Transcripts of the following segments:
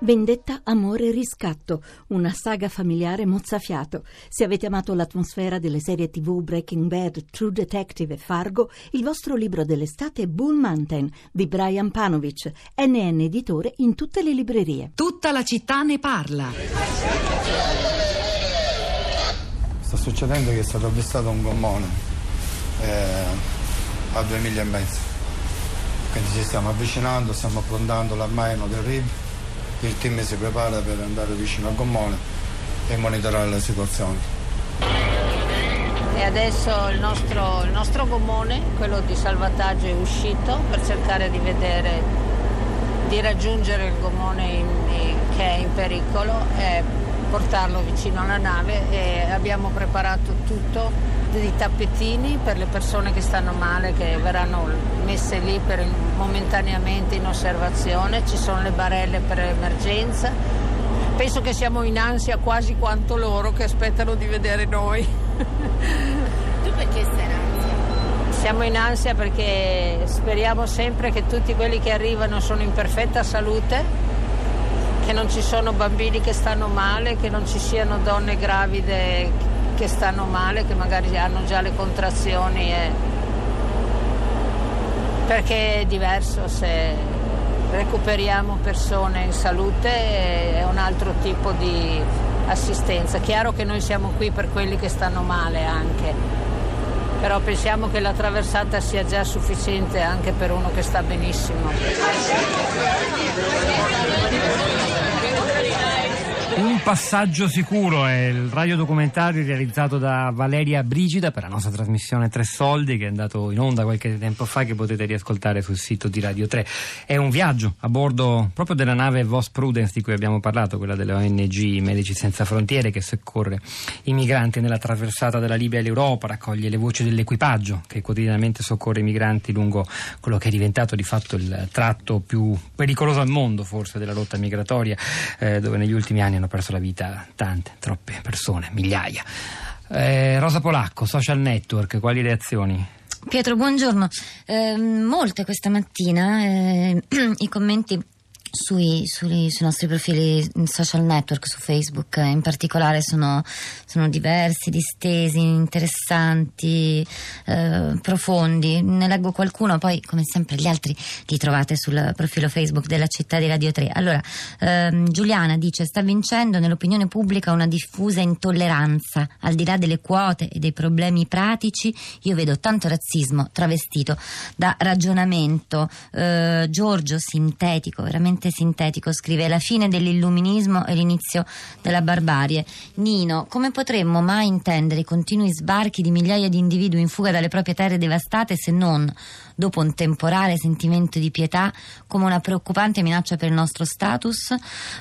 Vendetta, amore e riscatto, una saga familiare mozzafiato. Se avete amato l'atmosfera delle serie tv Breaking Bad, True Detective e Fargo, il vostro libro dell'estate è Bull Mountain di Brian Panovic, NN editore in tutte le librerie. Tutta la città ne parla. Sta succedendo che è stato avvistato un gommone eh, a due miglia e mezzo. Quindi ci stiamo avvicinando, stiamo approntando l'armaino del RIB il team si prepara per andare vicino al gommone e monitorare la situazione. E adesso il nostro, il nostro gommone, quello di salvataggio, è uscito per cercare di vedere, di raggiungere il gommone in, in, che è in pericolo e portarlo vicino alla nave e abbiamo preparato tutto dei tappetini per le persone che stanno male, che verranno messe lì per, momentaneamente in osservazione, ci sono le barelle per emergenza. Penso che siamo in ansia quasi quanto loro che aspettano di vedere noi. tu perché sei in ansia? Siamo in ansia perché speriamo sempre che tutti quelli che arrivano sono in perfetta salute che non ci sono bambini che stanno male, che non ci siano donne gravide che stanno male, che magari hanno già le contrazioni. E... Perché è diverso se recuperiamo persone in salute è un altro tipo di assistenza. Chiaro che noi siamo qui per quelli che stanno male anche, però pensiamo che la traversata sia già sufficiente anche per uno che sta benissimo. Un passaggio sicuro è il radiodocumentario realizzato da Valeria Brigida per la nostra trasmissione Tre Soldi che è andato in onda qualche tempo fa che potete riascoltare sul sito di Radio 3. È un viaggio a bordo proprio della nave Vos Prudence di cui abbiamo parlato, quella delle ONG Medici Senza Frontiere che soccorre i migranti nella traversata della Libia all'Europa, raccoglie le voci dell'equipaggio che quotidianamente soccorre i migranti lungo quello che è diventato di fatto il tratto più pericoloso al mondo forse della rotta migratoria eh, dove negli ultimi anni hanno perso la vita tante, troppe persone, migliaia. Eh, Rosa Polacco, social network, quali reazioni? Pietro, buongiorno. Eh, molte questa mattina eh, i commenti sui, sui, sui, nostri profili social network, su Facebook in particolare, sono, sono diversi, distesi, interessanti, eh, profondi. Ne leggo qualcuno, poi come sempre gli altri li trovate sul profilo Facebook della città di Radio 3. Allora, ehm, Giuliana dice: Sta vincendo nell'opinione pubblica una diffusa intolleranza. Al di là delle quote e dei problemi pratici, io vedo tanto razzismo travestito da ragionamento. Eh, Giorgio, sintetico, veramente estremamente sintetico, scrive la fine dell'illuminismo e l'inizio della barbarie. Nino, come potremmo mai intendere i continui sbarchi di migliaia di individui in fuga dalle proprie terre devastate se non dopo un temporale sentimento di pietà, come una preoccupante minaccia per il nostro status.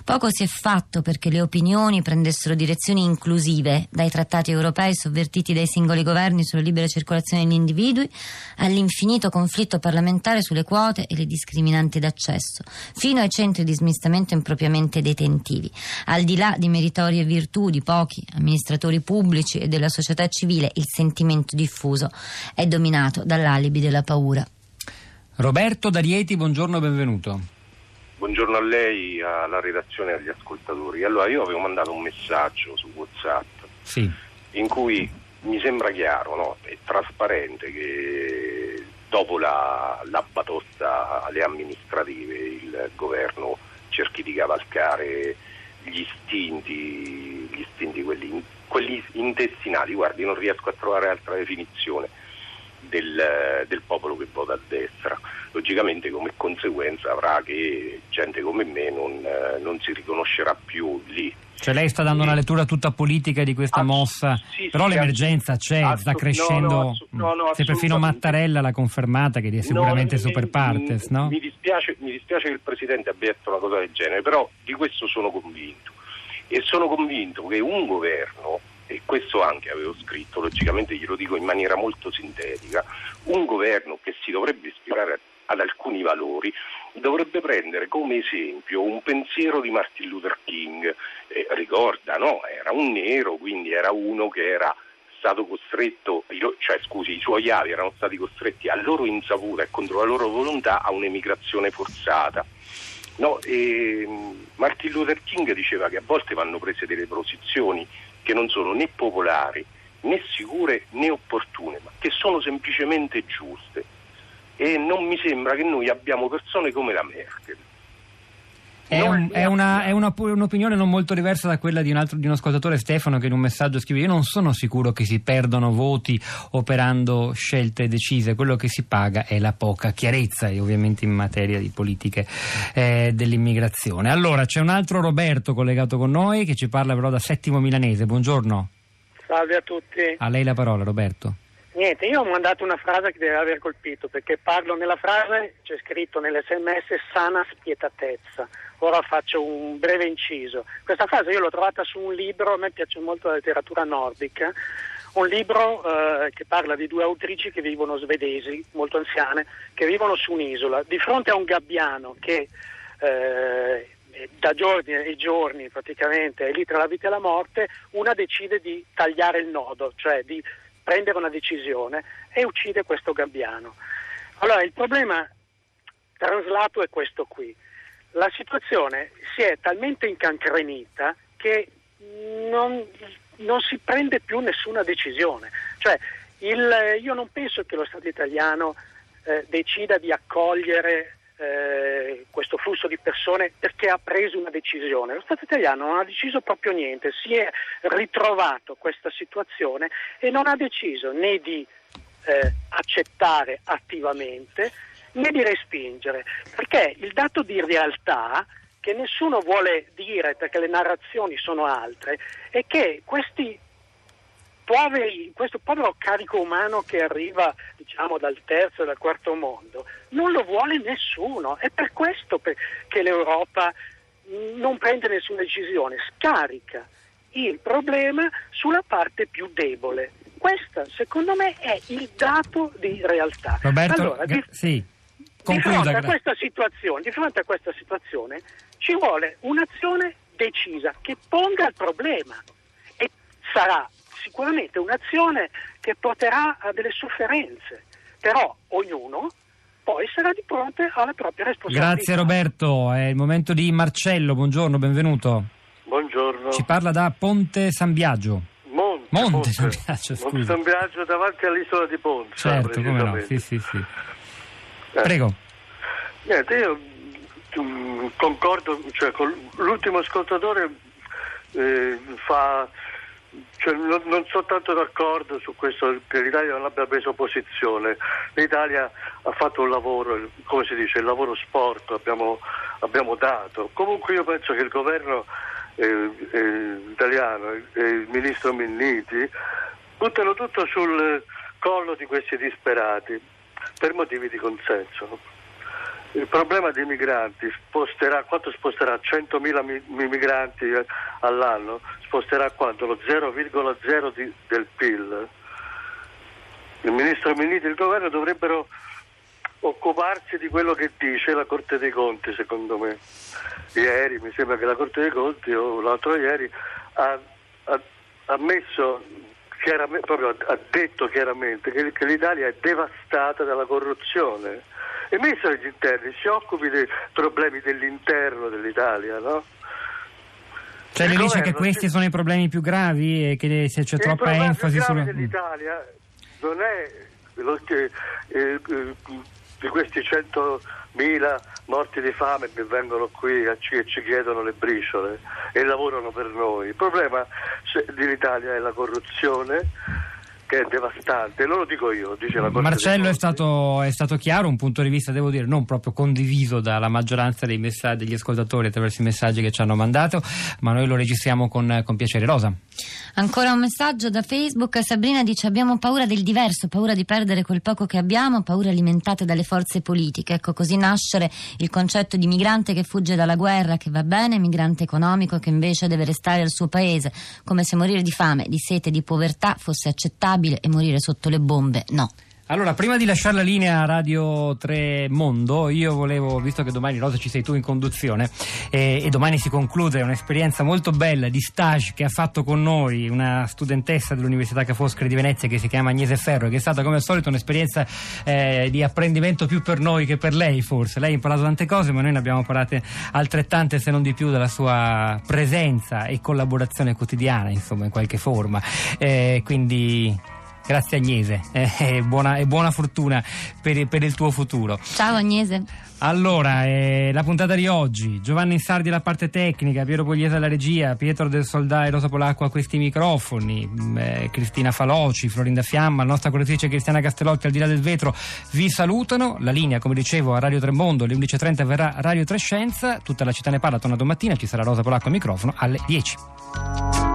Poco si è fatto perché le opinioni prendessero direzioni inclusive, dai trattati europei sovvertiti dai singoli governi sulla libera circolazione degli individui, all'infinito conflitto parlamentare sulle quote e le discriminanti d'accesso, fino ai centri di smistamento impropriamente detentivi. Al di là di meritorie virtù di pochi amministratori pubblici e della società civile, il sentimento diffuso è dominato dall'alibi della paura. Roberto D'Arieti, buongiorno e benvenuto. Buongiorno a lei, alla redazione e agli ascoltatori. Allora, io avevo mandato un messaggio su WhatsApp sì. in cui mi sembra chiaro no? e trasparente che dopo la, la batosta alle amministrative il governo cerchi di cavalcare gli istinti, gli istinti quelli, quelli intestinali. Guardi, non riesco a trovare altra definizione del, del, popolo che vota a destra. Logicamente come conseguenza avrà che gente come me non, eh, non si riconoscerà più lì. Cioè lei sta dando una lettura tutta politica di questa ah, mossa, sì, però sì, l'emergenza c'è, assolut- sta crescendo, no, no, no, se perfino Mattarella l'ha confermata che è sicuramente super partes, no? Mi dispiace, mi dispiace che il Presidente abbia detto una cosa del genere, però di questo sono convinto e sono convinto che un governo e questo anche avevo scritto, logicamente glielo dico in maniera molto sintetica, un governo che si dovrebbe ispirare ad alcuni valori dovrebbe prendere come esempio un pensiero di Martin Luther King. Eh, ricorda, no? Era un nero, quindi era uno che era stato costretto, cioè scusi, i suoi avi erano stati costretti a loro insaputa e contro la loro volontà a un'emigrazione forzata No, e, mh, Martin Luther King diceva che a volte vanno prese delle posizioni che non sono né popolari, né sicure, né opportune, ma che sono semplicemente giuste. E non mi sembra che noi abbiamo persone come la Merkel. È, un- è una- è una- un'opinione non molto diversa da quella di un, altro, di uno ascoltatore Stefano che in un messaggio scrive io non sono sicuro che si perdono voti operando scelte decise, quello che si paga è la poca chiarezza e ovviamente in materia di politiche eh, dell'immigrazione. Allora c'è un altro Roberto collegato con noi che ci parla però da Settimo Milanese, buongiorno, Salve a tutti. a lei la parola Roberto. Niente, io ho mandato una frase che deve aver colpito perché parlo nella frase, c'è scritto nell'SMS sana spietatezza. Ora faccio un breve inciso. Questa frase io l'ho trovata su un libro, a me piace molto la letteratura nordica, un libro eh, che parla di due autrici che vivono svedesi, molto anziane, che vivono su un'isola, di fronte a un gabbiano che eh, da giorni e giorni praticamente è lì tra la vita e la morte, una decide di tagliare il nodo, cioè di prendere una decisione e uccide questo gabbiano. Allora il problema traslato è questo qui. La situazione si è talmente incancrenita che non, non si prende più nessuna decisione. Cioè, il- io non penso che lo Stato italiano eh, decida di accogliere eh, questo flusso di persone perché ha preso una decisione. Lo Stato italiano non ha deciso proprio niente, si è ritrovato questa situazione e non ha deciso né di eh, accettare attivamente né di respingere, perché il dato di realtà che nessuno vuole dire perché le narrazioni sono altre è che questi poveri, questo povero carico umano che arriva diciamo dal terzo e dal quarto mondo non lo vuole nessuno, è per questo che l'Europa non prende nessuna decisione, scarica il problema sulla parte più debole. Questo secondo me è il dato di realtà. Roberto, Allora, di- sì, di concluda. fronte, questa situazione, di fronte a questa situazione ci vuole un'azione decisa che ponga il problema e sarà sicuramente un'azione che porterà a delle sofferenze, però ognuno poi sarà di fronte alla propria responsabilità. Grazie Roberto, è il momento di Marcello, buongiorno, benvenuto. Buongiorno. Ci parla da Ponte San Biagio. Monte, Monte San Biagio, Monte scusa. San Biagio davanti all'isola di Ponza. Certo, come no, sì, sì, sì. Eh, Prego. Niente, io mm, concordo, cioè con l'ultimo ascoltatore eh, fa... cioè, non, non sono tanto d'accordo su questo che l'Italia non abbia preso posizione. L'Italia ha fatto un lavoro, come si dice, il lavoro sporco abbiamo, abbiamo dato. Comunque io penso che il governo eh, eh, italiano e il ministro Minniti buttano tutto sul collo di questi disperati per motivi di consenso. Il problema dei migranti sposterà, quanto sposterà? 100.000 mi- mi- migranti eh, all'anno? Sposterà quanto? Lo 0,0 di- del PIL. Il ministro Minniti e il governo dovrebbero occuparsi di quello che dice la Corte dei Conti, secondo me. Ieri mi sembra che la Corte dei Conti, o l'altro ieri, ha, ha- ha messo chiaramente, proprio ha- detto chiaramente che l'Italia è devastata dalla corruzione. Il ministro degli interni si occupi dei problemi dell'interno dell'Italia, no? Cioè lei dice che questi sono i problemi più gravi e che se c'è troppa enfasi sulla... dell'Italia non è lo che, eh, eh, di questi 100.000 morti di fame che vengono qui e ci chiedono le briciole e lavorano per noi. Il problema dell'Italia è la corruzione che è devastante, non lo dico io, dice la Corte Marcello è stato, è stato chiaro, un punto di vista, devo dire, non proprio condiviso dalla maggioranza dei messaggi, degli ascoltatori attraverso i messaggi che ci hanno mandato, ma noi lo registriamo con, con piacere. Rosa. Ancora un messaggio da Facebook. Sabrina dice: Abbiamo paura del diverso, paura di perdere quel poco che abbiamo, paure alimentate dalle forze politiche. Ecco, così nascere il concetto di migrante che fugge dalla guerra, che va bene, migrante economico che invece deve restare al suo paese, come se morire di fame, di sete, di povertà fosse accettabile e morire sotto le bombe no. Allora, prima di lasciare la linea a Radio 3 Mondo, io volevo, visto che domani Rosa ci sei tu in conduzione eh, e domani si conclude un'esperienza molto bella di stage che ha fatto con noi una studentessa dell'Università Ca' Foscari di Venezia che si chiama Agnese Ferro, che è stata come al solito un'esperienza eh, di apprendimento più per noi che per lei forse. Lei ha imparato tante cose, ma noi ne abbiamo imparate altrettante se non di più dalla sua presenza e collaborazione quotidiana, insomma, in qualche forma. Eh, quindi Grazie Agnese eh, e, buona, e buona fortuna per, per, il tuo futuro. Ciao Agnese. Allora, eh, la puntata di oggi, Giovanni Sardi alla parte tecnica, Piero Pugliese alla regia, Pietro del Soldà e Rosa Polacco a questi microfoni, mm, eh, Cristina Faloci, Florinda Fiamma, la nostra correttrice Cristiana Castellotti al di là del vetro vi salutano. La linea, come dicevo, a Radio Tremondo alle 11.30 verrà Radio Trescenza, tutta la città ne parla torna domattina, ci sarà Rosa Polacco al microfono alle 10.